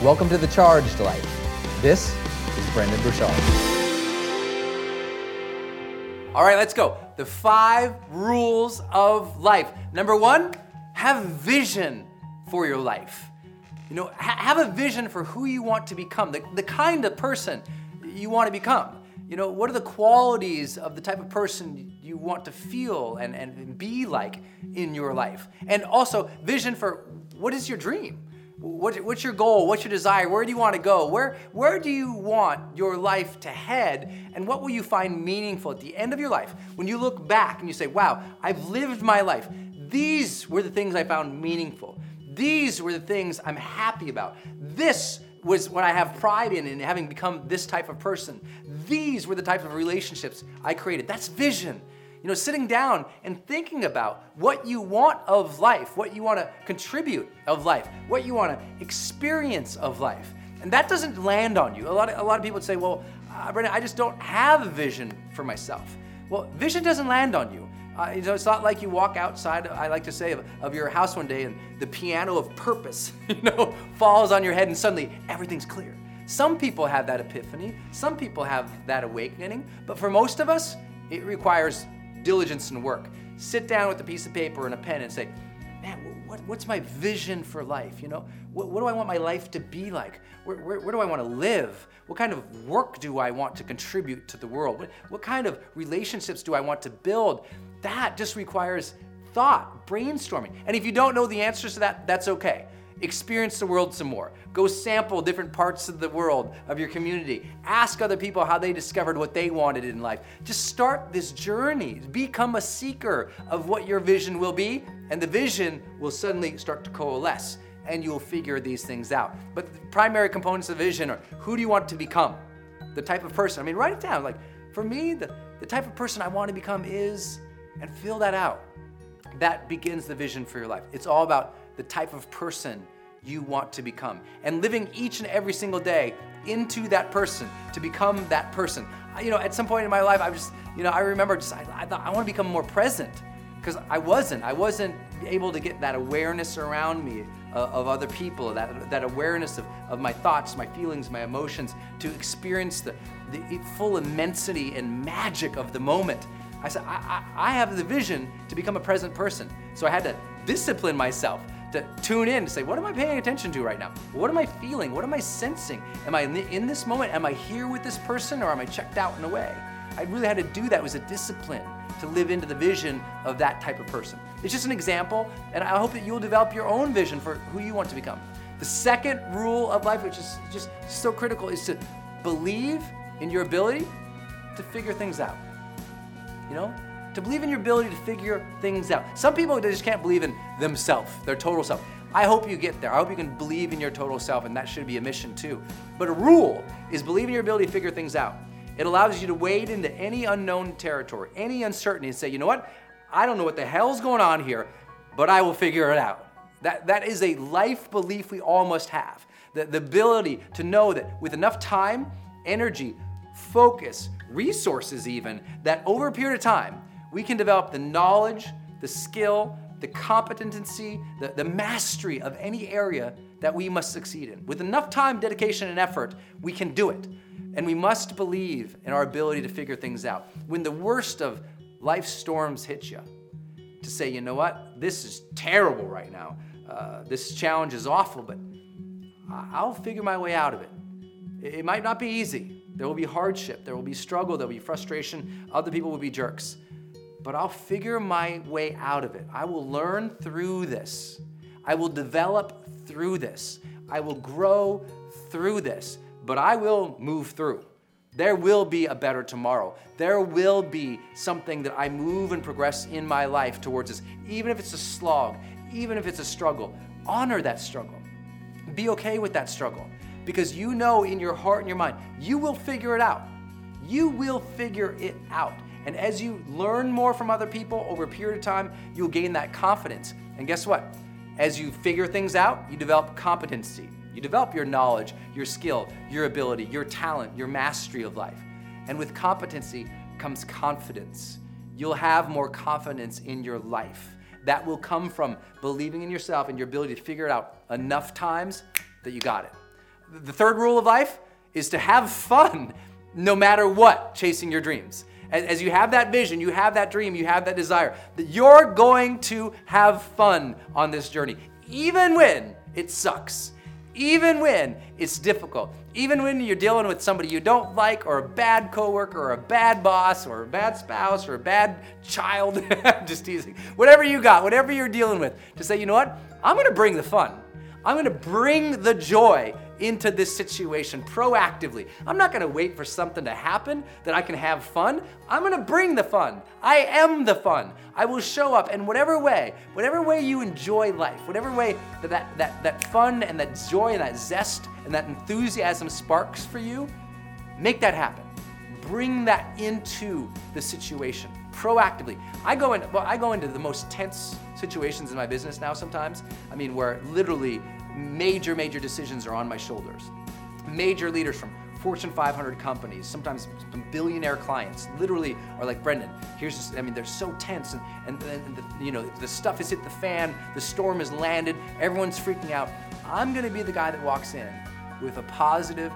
Welcome to the Charged Life. This is Brendon Burchard. All right, let's go. The five rules of life. Number one, have vision for your life. You know, ha- have a vision for who you want to become, the, the kind of person you want to become. You know, what are the qualities of the type of person you want to feel and, and be like in your life? And also, vision for what is your dream? What, what's your goal? What's your desire? Where do you want to go? Where, where do you want your life to head? And what will you find meaningful at the end of your life? When you look back and you say, wow, I've lived my life. These were the things I found meaningful. These were the things I'm happy about. This was what I have pride in, in having become this type of person. These were the types of relationships I created. That's vision. You know, sitting down and thinking about what you want of life, what you want to contribute of life, what you want to experience of life. And that doesn't land on you. A lot of, a lot of people would say, well, uh, I just don't have vision for myself. Well, vision doesn't land on you. Uh, you know, it's not like you walk outside, I like to say, of, of your house one day and the piano of purpose, you know, falls on your head and suddenly everything's clear. Some people have that epiphany, some people have that awakening, but for most of us, it requires diligence and work. Sit down with a piece of paper and a pen and say, man, what, what, what's my vision for life? You know, what, what do I want my life to be like? Where, where, where do I want to live? What kind of work do I want to contribute to the world? What, what kind of relationships do I want to build? That just requires thought, brainstorming. And if you don't know the answers to that, that's okay. Experience the world some more. Go sample different parts of the world, of your community. Ask other people how they discovered what they wanted in life. Just start this journey. Become a seeker of what your vision will be, and the vision will suddenly start to coalesce and you'll figure these things out. But the primary components of vision are who do you want to become? The type of person. I mean, write it down. Like for me, the, the type of person I want to become is, and fill that out. That begins the vision for your life. It's all about the type of person you want to become and living each and every single day into that person to become that person. You know, at some point in my life, I just, you know, I remember just, I, I thought I want to become more present because I wasn't. I wasn't able to get that awareness around me uh, of other people, that, that awareness of, of my thoughts, my feelings, my emotions, to experience the, the full immensity and magic of the moment. I said, I, I, I have the vision to become a present person. So I had to discipline myself to tune in to say, what am I paying attention to right now? What am I feeling? What am I sensing? Am I in this moment? Am I here with this person or am I checked out and away? I really had to do that. It was a discipline to live into the vision of that type of person. It's just an example, and I hope that you'll develop your own vision for who you want to become. The second rule of life, which is just so critical, is to believe in your ability to figure things out. You know, to believe in your ability to figure things out. Some people they just can't believe in themselves, their total self. I hope you get there. I hope you can believe in your total self, and that should be a mission too. But a rule is believe in your ability to figure things out. It allows you to wade into any unknown territory, any uncertainty, and say, you know what? I don't know what the hell's going on here, but I will figure it out. That, that is a life belief we all must have. The, the ability to know that with enough time, energy, focus, resources, even, that over a period of time, we can develop the knowledge, the skill, the competency, the, the mastery of any area that we must succeed in. With enough time, dedication, and effort, we can do it. And we must believe in our ability to figure things out. When the worst of life's storms hit you, to say, you know what, this is terrible right now. Uh, this challenge is awful, but I'll figure my way out of it. It might not be easy. There will be hardship, there will be struggle, there will be frustration. Other people will be jerks but I'll figure my way out of it. I will learn through this. I will develop through this. I will grow through this, but I will move through. There will be a better tomorrow. There will be something that I move and progress in my life towards this, even if it's a slog, even if it's a struggle. Honor that struggle. Be okay with that struggle because you know in your heart and your mind, you will figure it out. You will figure it out. And as you learn more from other people over a period of time, you'll gain that confidence. And guess what? As you figure things out, you develop competency. You develop your knowledge, your skill, your ability, your talent, your mastery of life. And with competency comes confidence. You'll have more confidence in your life. That will come from believing in yourself and your ability to figure it out enough times that you got it. The third rule of life is to have fun no matter what chasing your dreams as you have that vision, you have that dream, you have that desire, that you're going to have fun on this journey, even when it sucks, even when it's difficult, even when you're dealing with somebody you don't like, or a bad coworker, or a bad boss, or a bad spouse, or a bad child. Just teasing. Whatever you got, whatever you're dealing with, to say, you know what? I'm going to bring the fun. I'm going to bring the joy into this situation proactively. I'm not going to wait for something to happen that I can have fun. I'm going to bring the fun. I am the fun. I will show up in whatever way, whatever way you enjoy life, whatever way that that, that, that fun and that joy and that zest and that enthusiasm sparks for you, make that happen. Bring that into the situation proactively. I go in, well, I go into the most tense situations in my business now sometimes. I mean, where literally major, major decisions are on my shoulders. Major leaders from Fortune 500 companies, sometimes some billionaire clients, literally are like, Brendon, here's this, I mean, they're so tense and, and, and the, you know, the stuff has hit the fan, the storm has landed, everyone's freaking out. I'm gonna be the guy that walks in with a positive,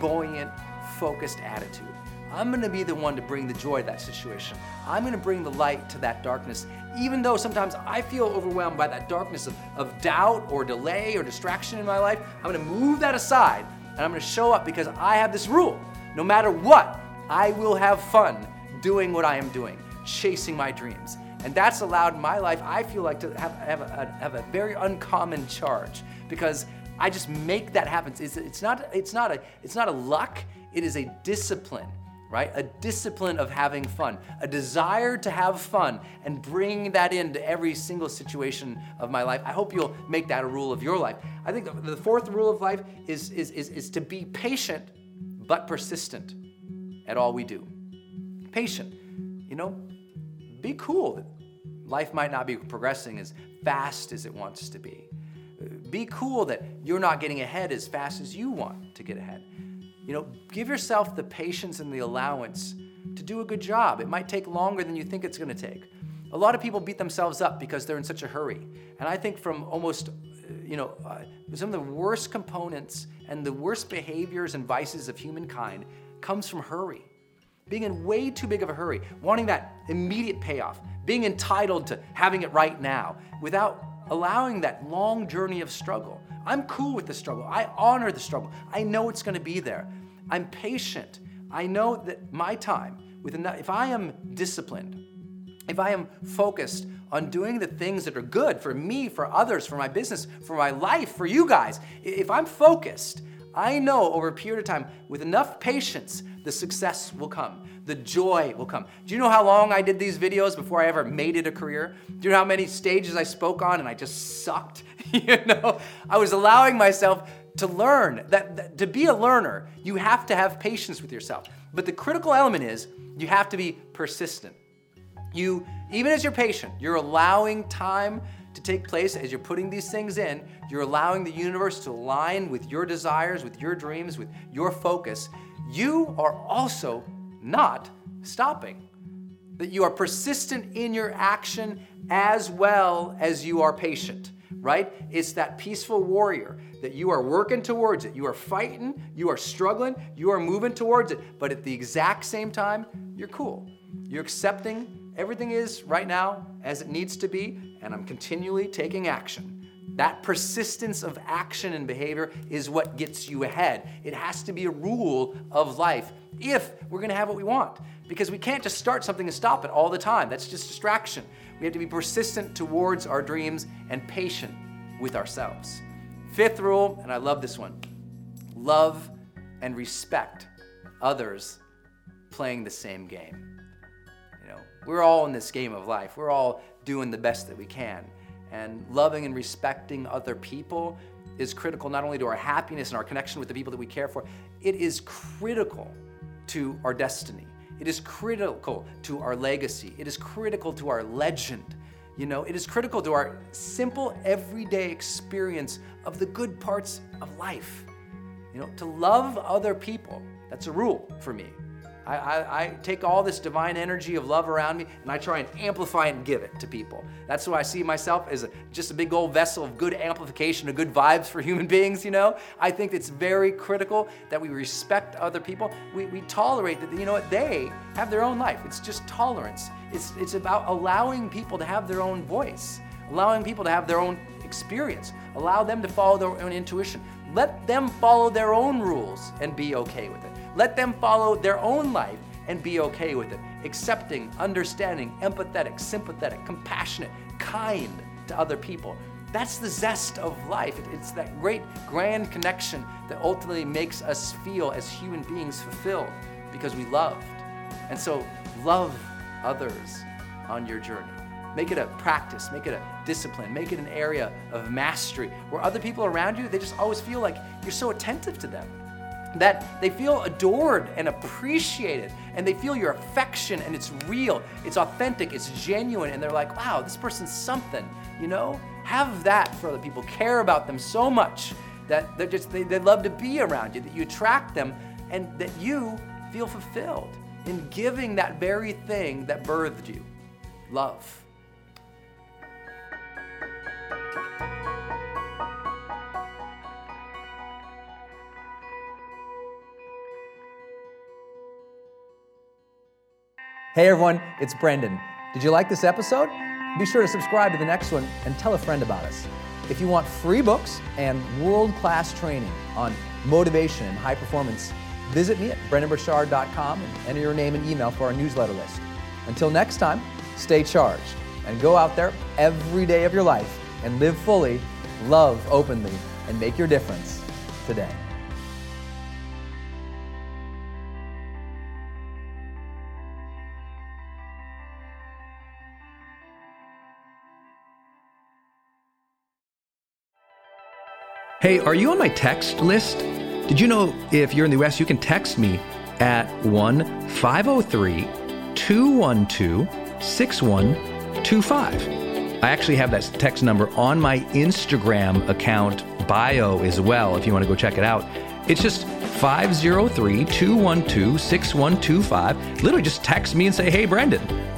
buoyant, focused attitude. I'm to be the one to bring the joy to that situation. I'm to bring the light to that darkness. Even though sometimes I feel overwhelmed by that darkness of, of doubt or delay or distraction in my life, I'm to move that aside and I'm to show up because I have this rule. No matter what, I will have fun doing what I am doing, chasing my dreams. And that's allowed my life, I feel like, to have, have, a, have a very uncommon charge because I just make that happen. It's, it's, not, it's, not a, it's not a luck, it is a discipline, right? A discipline of having fun, a desire to have fun and bring that into every single situation of my life. I hope you'll make that a rule of your life. I think the fourth rule of life is, is, is, is to be patient but persistent at all we do. Patient, you know, be cool. Life might not be progressing as fast as it wants to be. Be cool that you're not getting ahead as fast as you want to get ahead. You know, give yourself the patience and the allowance to do a good job. It might take longer than you think it's going to take. A lot of people beat themselves up because they're in such a hurry. And I think from almost, you know, uh, some of the worst components and the worst behaviors and vices of humankind comes from hurry. Being in way too big of a hurry, wanting that immediate payoff, being entitled to having it right now without allowing that long journey of struggle. I'm cool with the struggle. I honor the struggle. I know it's going to be there. I'm patient. I know that my time, with enough, if I am disciplined, if I am focused on doing the things that are good for me, for others, for my business, for my life, for you guys, if I'm focused, I know over a period of time, with enough patience, the success will come. The joy will come. Do you know how long I did these videos before I ever made it a career? Do you know how many stages I spoke on and I just sucked? you know, I was allowing myself to learn. That, that to be a learner, you have to have patience with yourself. But the critical element is you have to be persistent. You, even as you're patient, you're allowing time to take place as you're putting these things in. You're allowing the universe to align with your desires, with your dreams, with your focus. You are also not stopping. That you are persistent in your action as well as you are patient, right? It's that peaceful warrior that you are working towards it. You are fighting, you are struggling, you are moving towards it, but at the exact same time, you're cool. You're accepting Everything is right now as it needs to be, and I'm continually taking action. That persistence of action and behavior is what gets you ahead. It has to be a rule of life if we're gonna have what we want. Because we can't just start something and stop it all the time. That's just distraction. We have to be persistent towards our dreams and patient with ourselves. Fifth rule, and I love this one love and respect others playing the same game. You know, we're all in this game of life. We're all doing the best that we can. And loving and respecting other people is critical not only to our happiness and our connection with the people that we care for, it is critical to our destiny. It is critical to our legacy. It is critical to our legend. You know, it is critical to our simple everyday experience of the good parts of life. You know, to love other people, that's a rule for me. I, I, I, take all this divine energy of love around me and I try and amplify and give it to people. That's why I see myself as a, just a big old vessel of good amplification of good vibes for human beings, you know? I think it's very critical that we respect other people. We, we tolerate that, you know what, they have their own life. It's just tolerance. It's, it's about allowing people to have their own voice, allowing people to have their own experience, allow them to follow their own intuition. Let them follow their own rules and be okay with it. Let them follow their own life and be okay with it. Accepting, understanding, empathetic, sympathetic, compassionate, kind to other people. That's the zest of life. It's that great grand connection that ultimately makes us feel as human beings fulfilled because we loved. And so, love others on your journey. Make it a practice, make it a discipline, make it an area of mastery where other people around you, they just always feel like you're so attentive to them that they feel adored and appreciated and they feel your affection and it's real it's authentic it's genuine and they're like wow this person's something you know? Have that for other people. Care about them so much that they're just they, they love to be around you that you attract them and that you feel fulfilled in giving that very thing that birthed you love Hey everyone, it's Brendon. Did you like this episode? Be sure to subscribe to the next one and tell a friend about us. If you want free books and world class training on motivation and high performance, visit me at brendonburchard.com and enter your name and email for our newsletter list. Until next time, stay charged and go out there every day of your life and live fully, love openly, and make your difference today. Hey, are you on my text list? Did you know if you're in the US, you can text me at 1 503 212 6125. I actually have that text number on my Instagram account bio as well if you want to go check it out. It's just 503 212 6125. Literally just text me and say, hey, Brendon.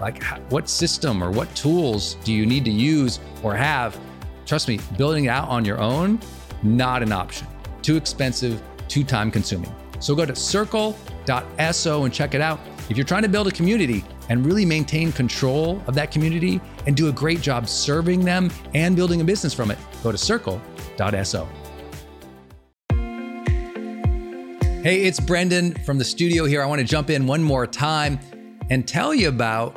like, what system or what tools do you need to use or have? Trust me, building it out on your own, not an option. Too expensive, too time consuming. So go to circle.so and check it out. If you're trying to build a community and really maintain control of that community and do a great job serving them and building a business from it, go to circle.so. Hey, it's Brendon from the studio here. I want to jump in one more time and tell you about